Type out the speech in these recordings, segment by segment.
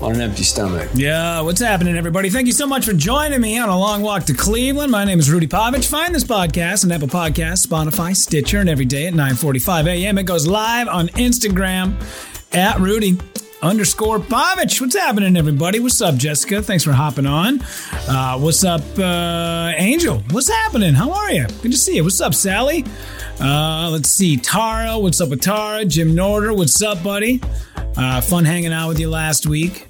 on an empty stomach. Yeah, what's happening, everybody? Thank you so much for joining me on a long walk to Cleveland. My name is Rudy Pavich. Find this podcast on Apple Podcasts, Spotify, Stitcher, and every day at 9:45 a.m. It goes live on Instagram at Rudy underscore Pavich. What's happening, everybody? What's up, Jessica? Thanks for hopping on. Uh, what's up, uh, Angel? What's happening? How are you? Good to see you. What's up, Sally? Uh, let's see, Tara. What's up with Tara? Jim Norder. What's up, buddy? Uh, fun hanging out with you last week.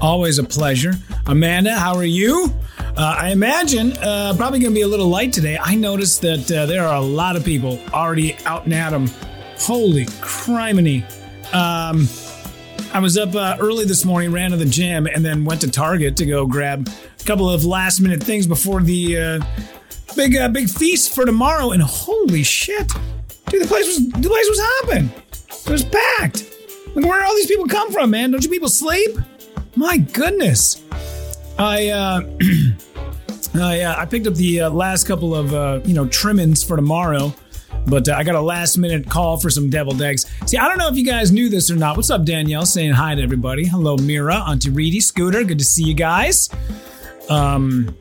Always a pleasure. Amanda, how are you? Uh, I imagine uh, probably going to be a little light today. I noticed that uh, there are a lot of people already out and at 'em. Holy criminy. Um, I was up uh, early this morning, ran to the gym, and then went to Target to go grab a couple of last minute things before the uh, big uh, big feast for tomorrow. And holy shit, dude, the place was the place was hopping. It was packed. Like, where all these people come from, man? Don't you people sleep? My goodness. I uh, I, uh, I picked up the uh, last couple of uh, you know trimmings for tomorrow, but uh, I got a last minute call for some deviled eggs. See, I don't know if you guys knew this or not. What's up, Danielle? Saying hi to everybody. Hello, Mira, Auntie Reedy, Scooter. Good to see you guys. Um,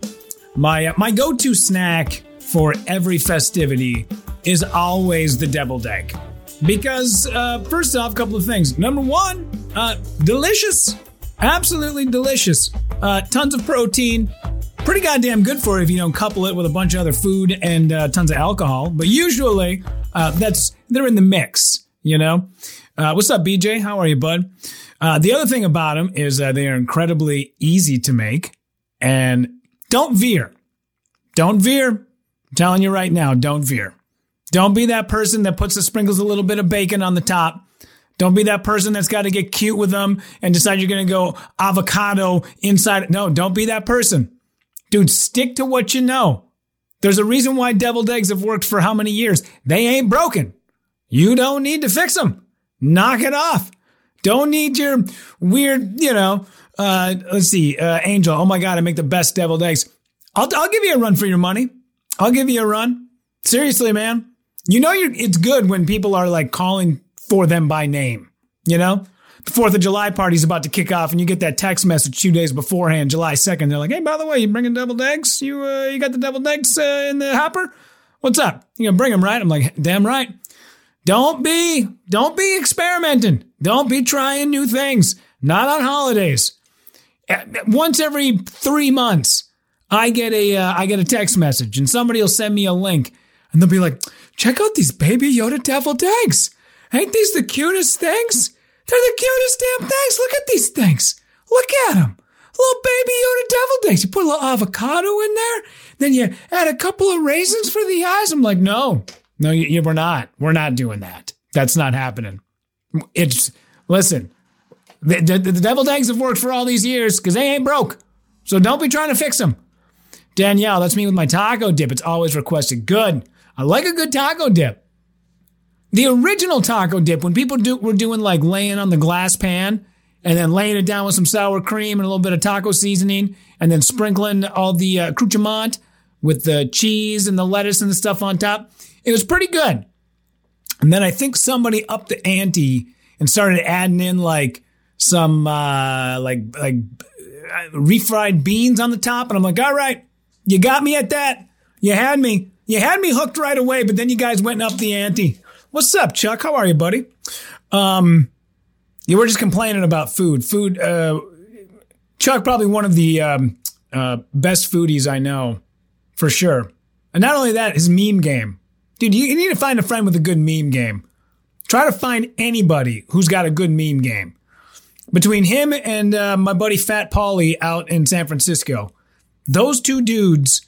my uh, my go to snack for every festivity is always the deviled egg. Because, uh, first off, a couple of things. Number one, uh, delicious. Absolutely delicious. Uh, tons of protein. Pretty goddamn good for you if you don't couple it with a bunch of other food and uh, tons of alcohol. But usually, uh, that's they're in the mix. You know. Uh, what's up, BJ? How are you, bud? Uh, the other thing about them is uh, they are incredibly easy to make, and don't veer. Don't veer. I'm telling you right now, don't veer. Don't be that person that puts the sprinkles a little bit of bacon on the top. Don't be that person that's got to get cute with them and decide you're going to go avocado inside. No, don't be that person. Dude, stick to what you know. There's a reason why deviled eggs have worked for how many years. They ain't broken. You don't need to fix them. Knock it off. Don't need your weird, you know, uh, let's see, uh, Angel. Oh my God, I make the best deviled eggs. I'll, I'll give you a run for your money. I'll give you a run. Seriously, man. You know, it's good when people are like calling for them by name. You know, the Fourth of July party's about to kick off, and you get that text message two days beforehand, July second. They're like, "Hey, by the way, you bringing deviled eggs? You uh, you got the deviled eggs uh, in the hopper? What's up? You gonna bring them, right?" I'm like, "Damn right." Don't be don't be experimenting. Don't be trying new things. Not on holidays. Once every three months, I get a uh, I get a text message, and somebody will send me a link, and they'll be like, "Check out these baby Yoda deviled eggs." Ain't these the cutest things? They're the cutest damn things. Look at these things. Look at them. Little baby Yoda deviled eggs. You put a little avocado in there, then you add a couple of raisins for the eyes. I'm like, no, no, you, you, we're not. We're not doing that. That's not happening. It's listen. The, the, the deviled eggs have worked for all these years because they ain't broke. So don't be trying to fix them. Danielle, that's me with my taco dip. It's always requested. Good. I like a good taco dip. The original taco dip, when people do, were doing like laying on the glass pan and then laying it down with some sour cream and a little bit of taco seasoning and then sprinkling all the uh, with the cheese and the lettuce and the stuff on top, it was pretty good. And then I think somebody upped the ante and started adding in like some uh, like like uh, refried beans on the top, and I'm like, all right, you got me at that. You had me. You had me hooked right away, but then you guys went up the ante. What's up, Chuck? How are you, buddy? Um, you were just complaining about food. Food. Uh, Chuck, probably one of the um, uh, best foodies I know, for sure. And not only that, his meme game, dude. You, you need to find a friend with a good meme game. Try to find anybody who's got a good meme game. Between him and uh, my buddy Fat Paulie out in San Francisco, those two dudes,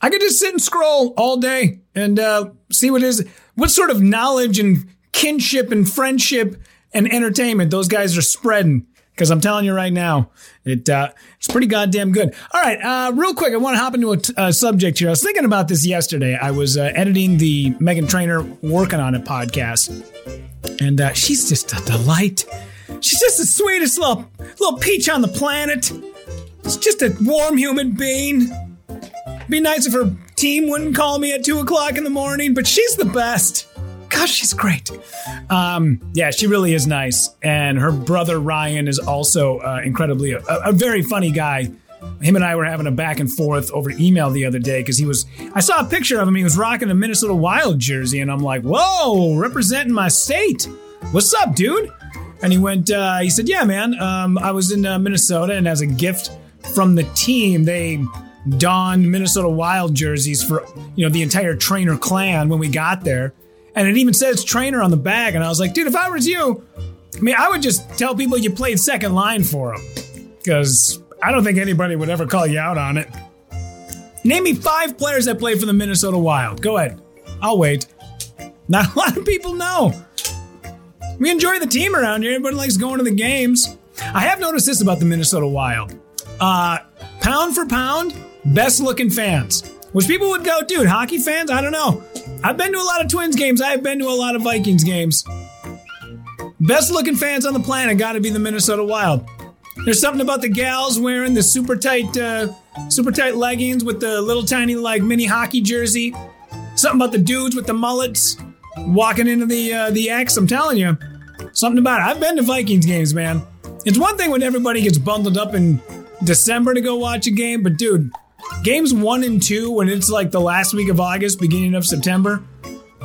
I could just sit and scroll all day and uh, see what is what sort of knowledge and kinship and friendship and entertainment those guys are spreading. Because I'm telling you right now, it uh, it's pretty goddamn good. All right, uh, real quick, I want to hop into a, t- a subject here. I was thinking about this yesterday. I was uh, editing the Meghan Trainor working on it podcast, and uh, she's just a delight. She's just the sweetest little little peach on the planet. It's just a warm human being. Be nice if her team wouldn't call me at two o'clock in the morning, but she's the best. Gosh, she's great. Um, yeah, she really is nice. And her brother Ryan is also uh, incredibly a, a very funny guy. Him and I were having a back and forth over email the other day because he was. I saw a picture of him. He was rocking a Minnesota Wild jersey, and I'm like, "Whoa, representing my state! What's up, dude?" And he went. Uh, he said, "Yeah, man. Um, I was in uh, Minnesota, and as a gift from the team, they donned Minnesota Wild jerseys for you know the entire Trainor clan when we got there." And it even says Trainor on the bag. And I was like, dude, if I was you, I mean, I would just tell people you played second line for them. Because I don't think anybody would ever call you out on it. Name me five players that played for the Minnesota Wild. Go ahead. I'll wait. Not a lot of people know. We enjoy the team around here. Everybody likes going to the games. I have noticed this about the Minnesota Wild. Uh, pound for pound, best looking fans. Which people would go, dude, hockey fans? I don't know. I've been to a lot of Twins games. I've been to a lot of Vikings games. Best looking fans on the planet got to be the Minnesota Wild. There's something about the gals wearing the super tight, uh, super tight leggings with the little tiny like mini hockey jersey. Something about the dudes with the mullets walking into the uh, the X. I'm telling you, something about it. I've been to Vikings games, man. It's one thing when everybody gets bundled up in December to go watch a game, but dude, games one and two when it's like the last week of August, beginning of September,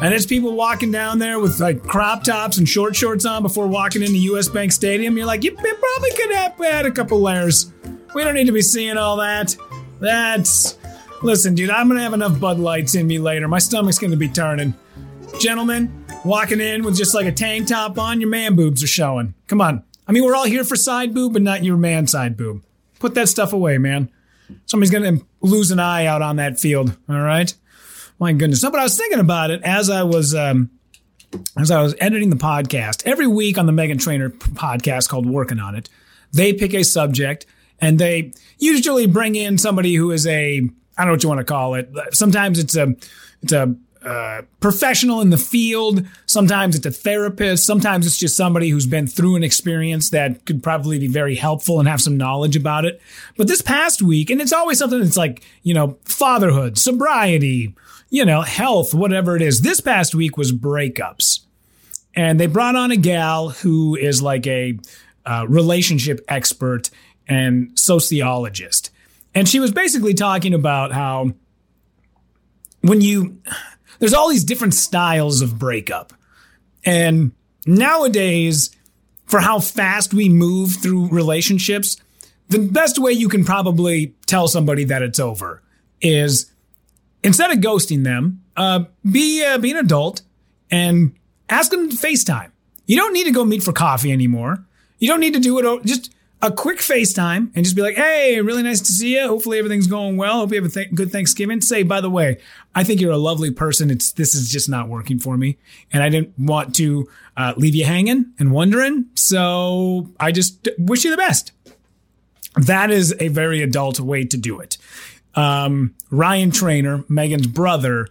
and it's people walking down there with like crop tops and short shorts on before walking into US Bank Stadium. You're like, you probably could have had a couple layers. We don't need to be seeing all that. That's listen, dude. I'm gonna have enough Bud Lights in me later. My stomach's gonna be turning. Gentlemen, walking in with just like a tank top on, your man boobs are showing. Come on. I mean, we're all here for side boob, but not your man side boob. Put that stuff away, man. Somebody's going to lose an eye out on that field. All right. My goodness. No, but I was thinking about it as I was, um, as I was editing the podcast. Every week on the Meghan Trainor podcast called Working on It, they pick a subject and they usually bring in somebody who is a, I don't know what you want to call it. Sometimes it's a, it's a uh, professional in the field. Sometimes it's a therapist. Sometimes it's just somebody who's been through an experience that could probably be very helpful and have some knowledge about it. But this past week, and it's always something that's like, you know, fatherhood, sobriety, you know, health, whatever it is. This past week was breakups. And they brought on a gal who is like a uh, relationship expert and sociologist. And she was basically talking about how when you there's all these different styles of breakup. And nowadays, for how fast we move through relationships, the best way you can probably tell somebody that it's over is instead of ghosting them, uh, be uh, be an adult and ask them to FaceTime. You don't need to go meet for coffee anymore. You don't need to do it. Just a quick FaceTime and just be like, hey, really nice to see you. Hopefully everything's going well. Hope you have a th- good Thanksgiving. Say, by the way, I think you're a lovely person. It's, this is just not working for me. And I didn't want to uh, leave you hanging and wondering. So I just wish you the best. That is a very adult way to do it. Um, Ryan Trainor, Meghan's brother,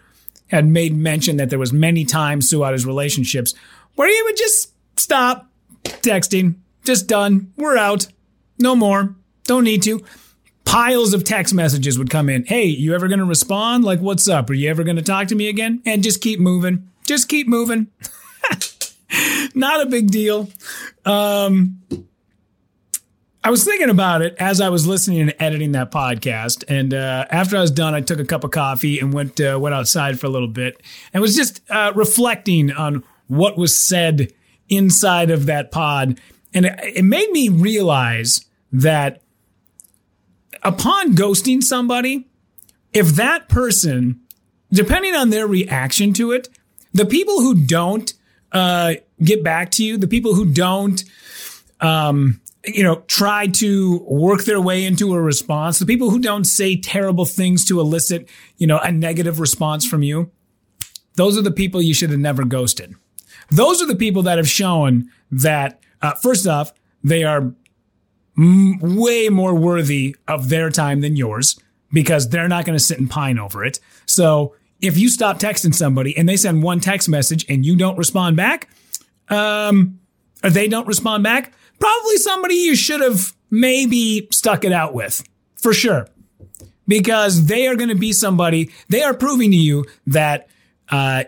had made mention that there was many times throughout his relationships where he would just stop texting, just done. We're out. No more. Don't need to. Piles of text messages would come in. Hey, you ever going to respond? Like, what's up? Are you ever going to talk to me again? And just keep moving. Just keep moving. Not a big deal. Um, I was thinking about it as I was listening and editing that podcast, and uh, after I was done, I took a cup of coffee and went uh, went outside for a little bit, and was just uh, reflecting on what was said inside of that pod, and it, it made me realize that upon ghosting somebody, if that person, depending on their reaction to it, the people who don't uh, get back to you, the people who don't, um, you know, try to work their way into a response, the people who don't say terrible things to elicit, you know, a negative response from you, those are the people you should have never ghosted. Those are the people that have shown that, uh, first off, they are m- way more worthy of their time than yours because they're not going to sit and pine over it. So if you stop texting somebody and they send one text message and you don't respond back, um, or they don't respond back, probably somebody you should have maybe stuck it out with for sure. Because they are going to be somebody, they are proving to you that, uh,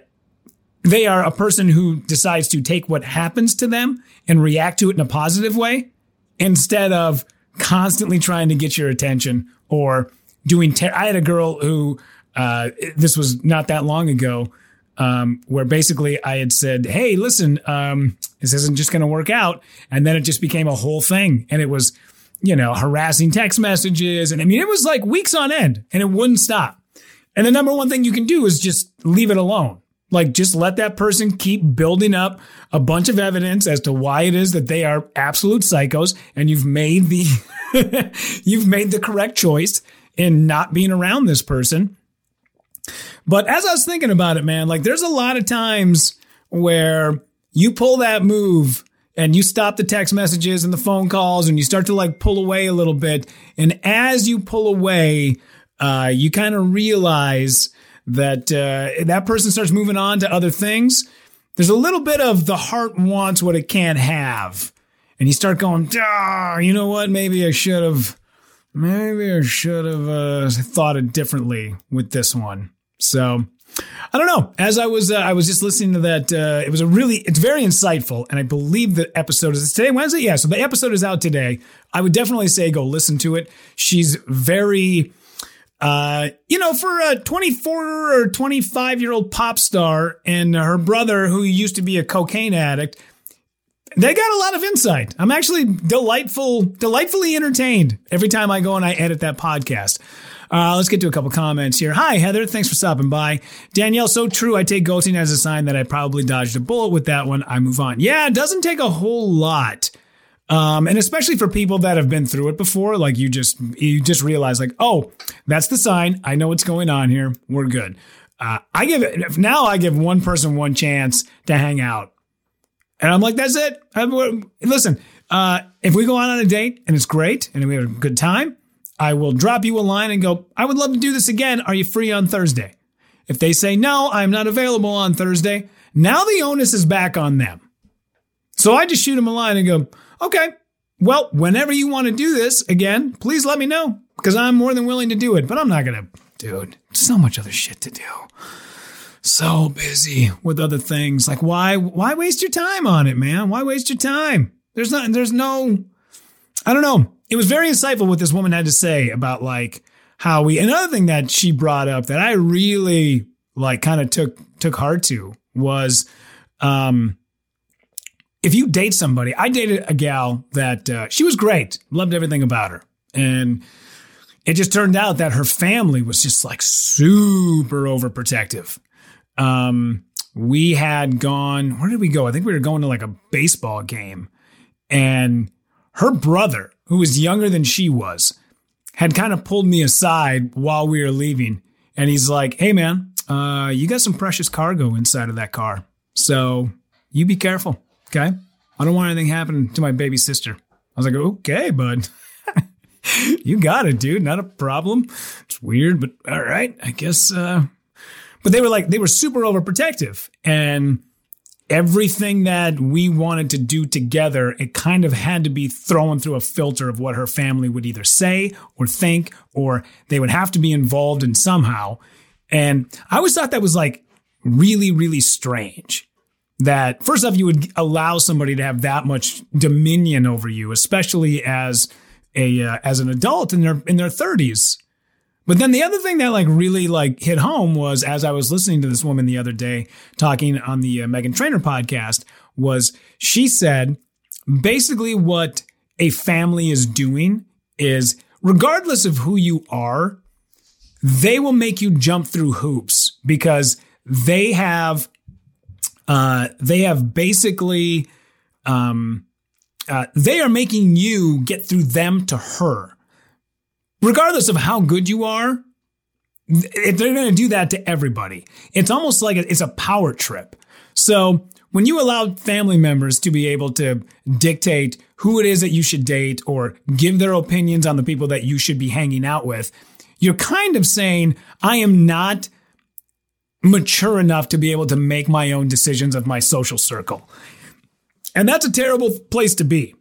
they are a person who decides to take what happens to them and react to it in a positive way instead of constantly trying to get your attention or doing. Ter- I had a girl who, uh, this was not that long ago, um, where basically I had said, Hey, listen, um, this isn't just going to work out. And then it just became a whole thing. And it was, you know, harassing text messages. And I mean, it was like weeks on end and it wouldn't stop. And the number one thing you can do is just leave it alone. Like just let that person keep building up a bunch of evidence as to why it is that they are absolute psychos and you've made the you've made the correct choice in not being around this person. But as I was thinking about it, man, like there's a lot of times where you pull that move and you stop the text messages and the phone calls and you start to like pull away a little bit. And as you pull away, uh, you kind of realize that uh, that person starts moving on to other things. There's a little bit of the heart wants what it can't have. And you start going, ah, you know what? Maybe I should have, maybe I should have uh, thought it differently with this one. So I don't know. As I was, uh, I was just listening to that. Uh, it was a really, it's very insightful, and I believe the episode is today Wednesday. Yeah, so the episode is out today. I would definitely say go listen to it. She's very, uh, you know, for a 24 or 25 year old pop star and her brother who used to be a cocaine addict. They got a lot of insight. I'm actually delightful, delightfully entertained every time I go and I edit that podcast. Uh, let's get to a couple comments here. Hi, Heather. Thanks for stopping by. Danielle, so true. I take ghosting as a sign that I probably dodged a bullet with that one. I move on. Yeah, it doesn't take a whole lot. Um, and especially for people that have been through it before, like you just, you just realize like, oh, that's the sign. I know what's going on here. We're good. Uh, I give it, now I give one person one chance to hang out. And I'm like, that's it. I, listen, uh, if we go on on a date and it's great and we have a good time, I will drop you a line and go, I would love to do this again. Are you free on Thursday? If they say, no, I'm not available on Thursday, now the onus is back on them. So I just shoot them a line and go, okay, well, whenever you want to do this again, please let me know because I'm more than willing to do it. But I'm not going to, dude, so much other shit to do. So busy with other things. Like, why, why waste your time on it, man? Why waste your time? There's not, there's no, I don't know. It was very insightful what this woman had to say about like how we, another thing that she brought up that I really like kind of took, took heart to was, um, if you date somebody, I dated a gal that uh, she was great, loved everything about her. And it just turned out that her family was just like super overprotective. Um, we had gone, where did we go? I think we were going to like a baseball game. And her brother, who was younger than she was, had kind of pulled me aside while we were leaving. And he's like, hey, man, uh, you got some precious cargo inside of that car. So you be careful. Okay. I don't want anything happening to my baby sister. I was like, okay, bud. you got it, dude. Not a problem. It's weird, but all right. I guess, uh, but they were like, they were super overprotective and everything that we wanted to do together, it kind of had to be thrown through a filter of what her family would either say or think, or they would have to be involved in somehow. And I always thought that was like really, really strange that first off, you would allow somebody to have that much dominion over you, especially as a uh, as an adult in their in their thirties. But then the other thing that like really like hit home was as I was listening to this woman the other day talking on the uh, Meghan Trainor podcast was she said basically what a family is doing is regardless of who you are, they will make you jump through hoops because they have uh, they have basically, um, uh, they are making you get through them to her. Regardless of how good you are, th- they're going to do that to everybody. It's almost like it's a power trip. So when you allow family members to be able to dictate who it is that you should date or give their opinions on the people that you should be hanging out with, you're kind of saying, I am not mature enough to be able to make my own decisions of my social circle. And that's a terrible place to be.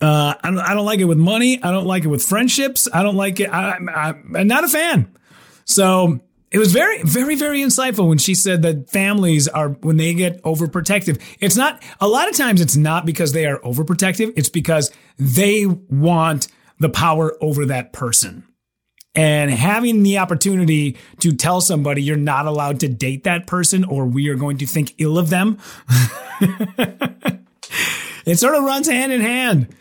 Uh, I, don't, I don't like it with money. I don't like it with friendships. I don't like it. I, I, I'm not a fan. So it was very, very, very insightful when she said that families are, when they get overprotective, it's not, a lot of times it's not because they are overprotective. It's because they want the power over that person. And having the opportunity to tell somebody you're not allowed to date that person or we are going to think ill of them, it sort of runs hand in hand.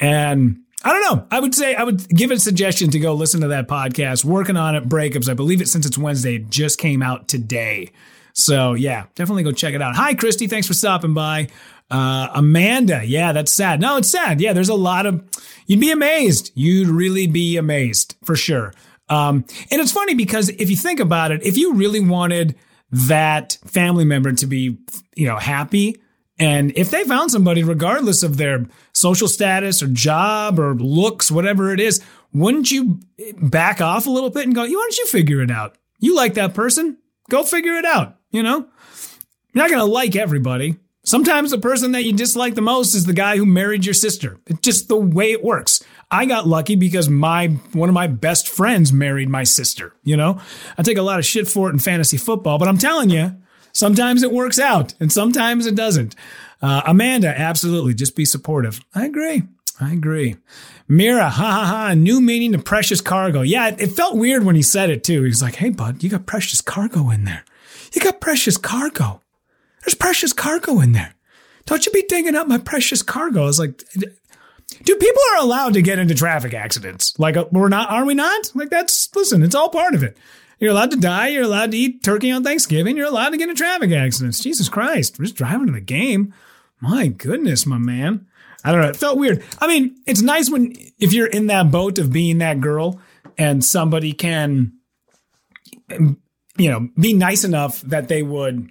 And I don't know. I would say I would give a suggestion to go listen to that podcast. Working on it, breakups. I believe it since it's Wednesday. It just came out today. So yeah, definitely go check it out. Hi, Christy. Thanks for stopping by. Uh, Amanda. Yeah, that's sad. No, it's sad. Yeah, there's a lot of, you'd be amazed. You'd really be amazed for sure. Um, and it's funny because if you think about it, if you really wanted that family member to be, you know, happy, and if they found somebody, regardless of their social status or job or looks, whatever it is, wouldn't you back off a little bit and go, why don't you figure it out? You like that person. Go figure it out. You know, you're not going to like everybody. Sometimes the person that you dislike the most is the guy who married your sister. It's just the way it works. I got lucky because my one of my best friends married my sister. You know, I take a lot of shit for it in fantasy football, but I'm telling you, sometimes it works out and sometimes it doesn't. Uh, Amanda, absolutely, just be supportive. I agree. I agree. Mira, ha ha ha, new meaning to precious cargo. Yeah, it, it felt weird when he said it too. He's like, hey, bud, you got precious cargo in there. You got precious cargo. There's precious cargo in there. Don't you be digging up my precious cargo. I was like, dude, people are allowed to get into traffic accidents. Like, uh, we're not, are we not? Like, that's, listen, it's all part of it. You're allowed to die. You're allowed to eat turkey on Thanksgiving. You're allowed to get in traffic accidents. Jesus Christ. We're just driving to the game. My goodness, my man. I don't know. It felt weird. I mean, it's nice when, if you're in that boat of being that girl and somebody can, you know, be nice enough that they would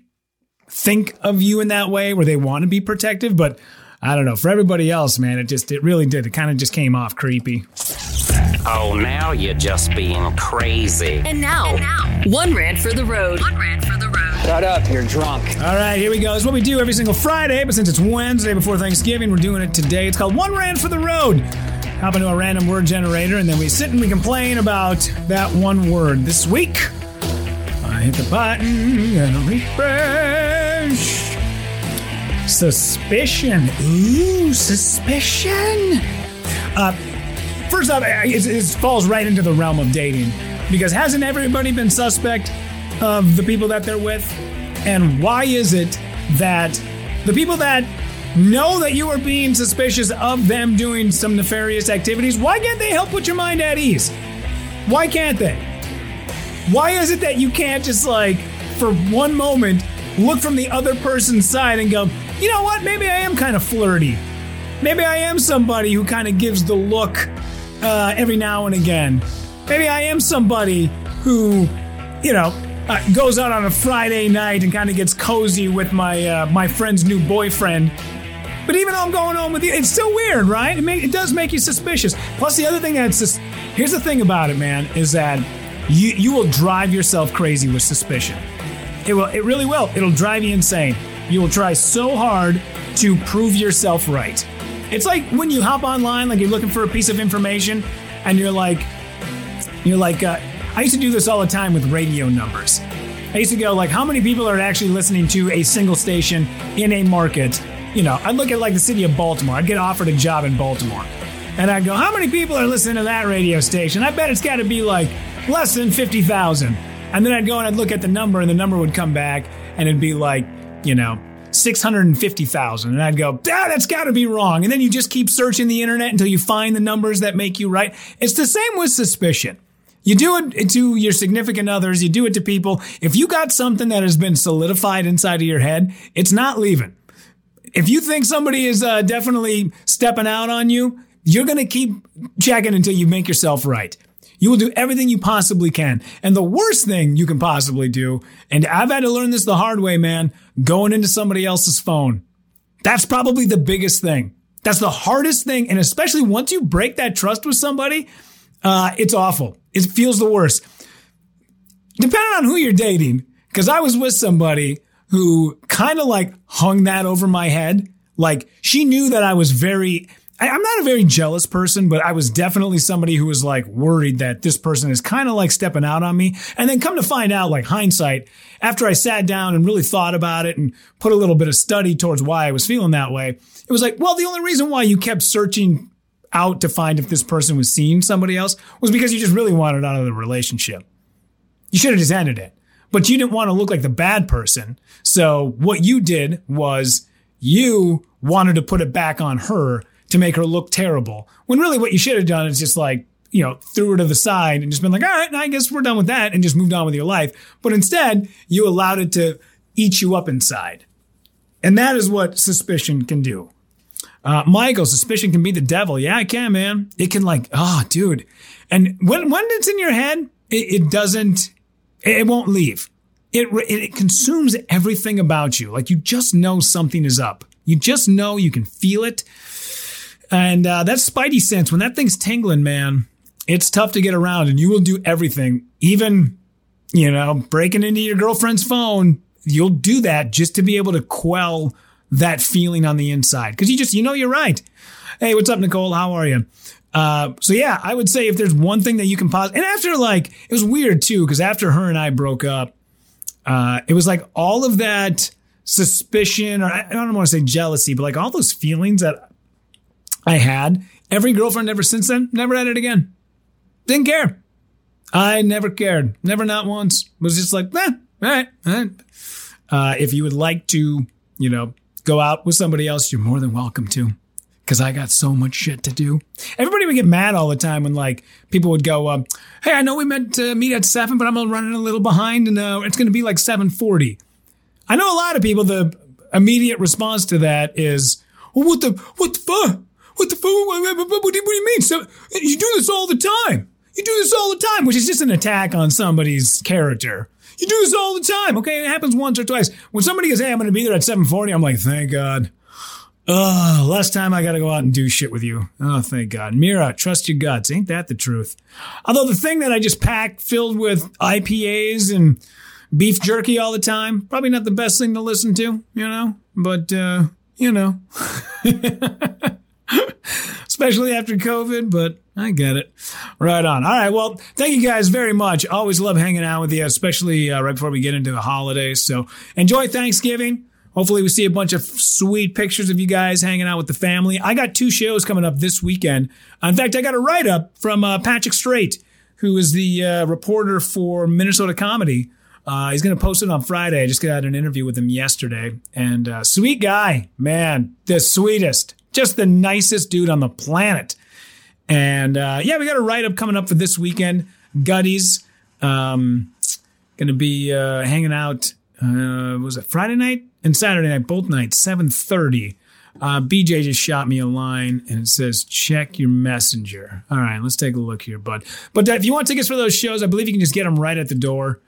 think of you in that way where they want to be protective. But I don't know. For everybody else, man, it just, it really did. It kind of just came off creepy. Oh, now you're just being crazy. And now, and now, one rant for the road. One rant for the road. Shut up, you're drunk. All right, here we go. It's what we do every single Friday, but since it's Wednesday before Thanksgiving, we're doing it today. It's called One Rant for the Road. Hop into a random word generator, and then we sit and we complain about that one word. This week, I hit the button and refresh. Suspicion. Ooh, suspicion. Uh, first off, it, it falls right into the realm of dating because hasn't everybody been suspect of the people that they're with? And why is it that the people that know that you are being suspicious of them doing some nefarious activities, why can't they help put your mind at ease? Why can't they? Why is it that you can't just like, for one moment, look from the other person's side and go, you know what? Maybe I am kind of flirty. Maybe I am somebody who kind of gives the look uh, every now and again. Maybe I am somebody who, you know, uh, goes out on a Friday night and kind of gets cozy with my uh, my friend's new boyfriend. But even though I'm going home with you, it's still weird, right? It, make, it does make you suspicious. Plus, the other thing that's just here's the thing about it, man, is that you you will drive yourself crazy with suspicion. It will. It really will. It'll drive you insane. You will try so hard to prove yourself right. It's like when you hop online, like you're looking for a piece of information, and you're like, you're like, uh, I used to do this all the time with radio numbers. I used to go like, how many people are actually listening to a single station in a market? You know, I'd look at like the city of Baltimore. I'd get offered a job in Baltimore, and I'd go, how many people are listening to that radio station? I bet it's got to be like less than fifty thousand. And then I'd go and I'd look at the number, and the number would come back, and it'd be like, you know, 650,000. And I'd go, ah, that's got to be wrong. And then you just keep searching the internet until you find the numbers that make you right. It's the same with suspicion. You do it to your significant others. You do it to people. If you got something that has been solidified inside of your head, it's not leaving. If you think somebody is uh, definitely stepping out on you, you're going to keep checking until you make yourself right. You will do everything you possibly can. And the worst thing you can possibly do, and I've had to learn this the hard way, man, going into somebody else's phone. That's probably the biggest thing. That's the hardest thing. And especially once you break that trust with somebody, uh, it's awful. It feels the worst. Depending on who you're dating, because I was with somebody who kind of like hung that over my head. Like she knew that I was very, I, I'm not a very jealous person, but I was definitely somebody who was like worried that this person is kind of like stepping out on me. And then come to find out, like hindsight, after I sat down and really thought about it and put a little bit of study towards why I was feeling that way, it was like, well, the only reason why you kept searching out to find if this person was seeing somebody else was because you just really wanted out of the relationship. You should have just ended it. But you didn't want to look like the bad person. So what you did was you wanted to put it back on her to make her look terrible. When really what you should have done is just like, you know, threw her to the side and just been like, all right, I guess we're done with that and just moved on with your life. But instead, you allowed it to eat you up inside. And that is what suspicion can do. Uh, Michael, suspicion can be the devil. Yeah, it can, man. It can like, oh, dude. And when, when it's in your head, it, it doesn't, it won't leave. It, it consumes everything about you. Like you just know something is up. You just know you can feel it. And uh, that spidey sense, when that thing's tingling, man, it's tough to get around and you will do everything, even, you know, breaking into your girlfriend's phone. You'll do that just to be able to quell that feeling on the inside. Cause you just, you know, you're right. Hey, what's up, Nicole? How are you? Uh, so yeah, I would say if there's one thing that you can pause, and after like, it was weird too, because after her and I broke up, uh, it was like all of that suspicion, or I don't want to say jealousy, but like all those feelings that I had. Every girlfriend ever since then, never had it again. Didn't care. I never cared. Never, not once. Was just like, eh, all right, all right. Uh, if you would like to, you know, go out with somebody else, you're more than welcome to. Cause I got so much shit to do. Everybody would get mad all the time when like people would go, um, "Hey, I know we meant to meet at seven, but I'm running a little behind, and uh, it's going to be like seven forty. I know a lot of people. The immediate response to that is, well, "What the what the fuck? What the fuck? What, do you mean? So you do this all the time. You do this all the time, which is just an attack on somebody's character. You do this all the time. Okay, it happens once or twice. When somebody goes, "Hey, I'm going to be there at 7:40," I'm like, "Thank God." Last time I got to go out and do shit with you. Oh, thank God. Mira, trust your guts. Ain't that the truth? Although the thing that I just packed filled with IPAs and beef jerky all the time, probably not the best thing to listen to, you know? But, uh, you know. Especially after COVID, but I get it. Right on. All right. Well, thank you guys very much. Always love hanging out with you, especially uh, right before we get into the holidays. So enjoy Thanksgiving. Hopefully, we see a bunch of sweet pictures of you guys hanging out with the family. I got two shows coming up this weekend. In fact, I got a write up from uh, Patrick Straight, who is the uh, reporter for Minnesota Comedy. Uh, he's going to post it on Friday. I just got an interview with him yesterday. And uh, sweet guy, man, the sweetest, just the nicest dude on the planet. And uh, yeah, we got a write up coming up for this weekend. Gutties, um, going to be uh, hanging out. was it Friday night? and Saturday night, both nights, 7.30. Uh, BJ just shot me a line and it says, check your messenger. All right, let's take a look here, bud. But uh, if you want tickets for those shows, I believe you can just get them right at the door.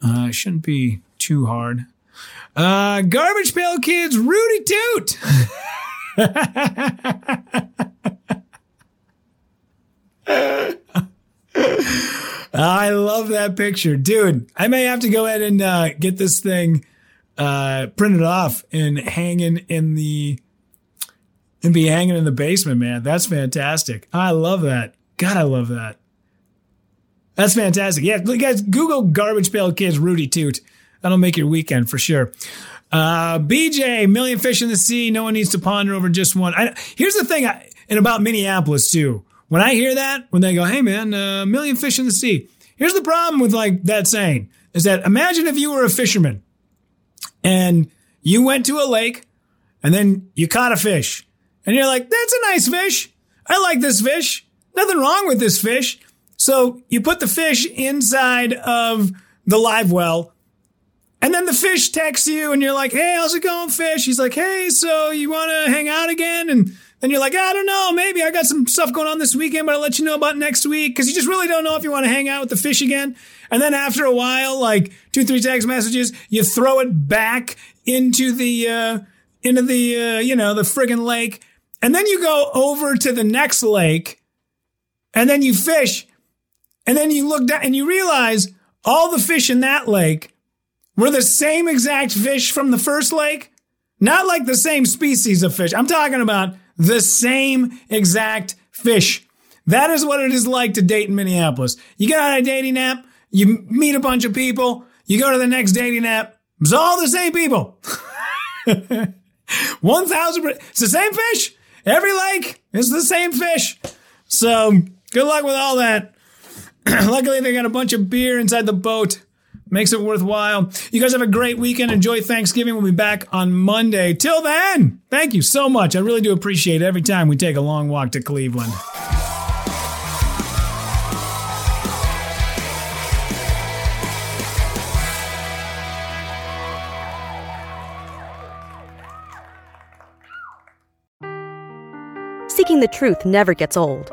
Uh, shouldn't be too hard. Uh, Garbage Pail Kids, Rudy Toot. I love that picture. Dude, I may have to go ahead and uh, get this thing uh, printed off and hanging in the and be hanging in the basement, man. That's fantastic. I love that. God, I love that. That's fantastic. Yeah, guys, Google garbage pail kids Rudy Toot. That'll make your weekend for sure. Uh, BJ, million fish in the sea. No one needs to ponder over just one. I, here's the thing, I, and about Minneapolis too. When I hear that, when they go, "Hey man, a uh, million fish in the sea," here's the problem with like that saying: is that imagine if you were a fisherman and you went to a lake and then you caught a fish and you're like, that's a nice fish. I like this fish. Nothing wrong with this fish. So you put the fish inside of the live well. And then the fish texts you and you're like, Hey, how's it going, fish? He's like, Hey, so you want to hang out again? And then you're like, I don't know, maybe I got some stuff going on this weekend, but I'll let you know about next week. Cause you just really don't know if you want to hang out with the fish again. And then after a while, like two, three text messages, you throw it back into the, uh, into the, uh, you know, the friggin' lake. And then you go over to the next lake and then you fish and then you look down and you realize all the fish in that lake were the same exact fish from the first lake. Not like the same species of fish. I'm talking about the same exact fish. That is what it is like to date in Minneapolis. You get on a dating app, you meet a bunch of people, you go to the next dating app, it's all the same people. 1000%. It's the same fish. Every lake is the same fish. So good luck with all that. Luckily, they got a bunch of beer inside the boat. Makes it worthwhile. You guys have a great weekend. Enjoy Thanksgiving. We'll be back on Monday. Till then, thank you so much. I really do appreciate every time we take a long walk to Cleveland. Seeking the truth never gets old.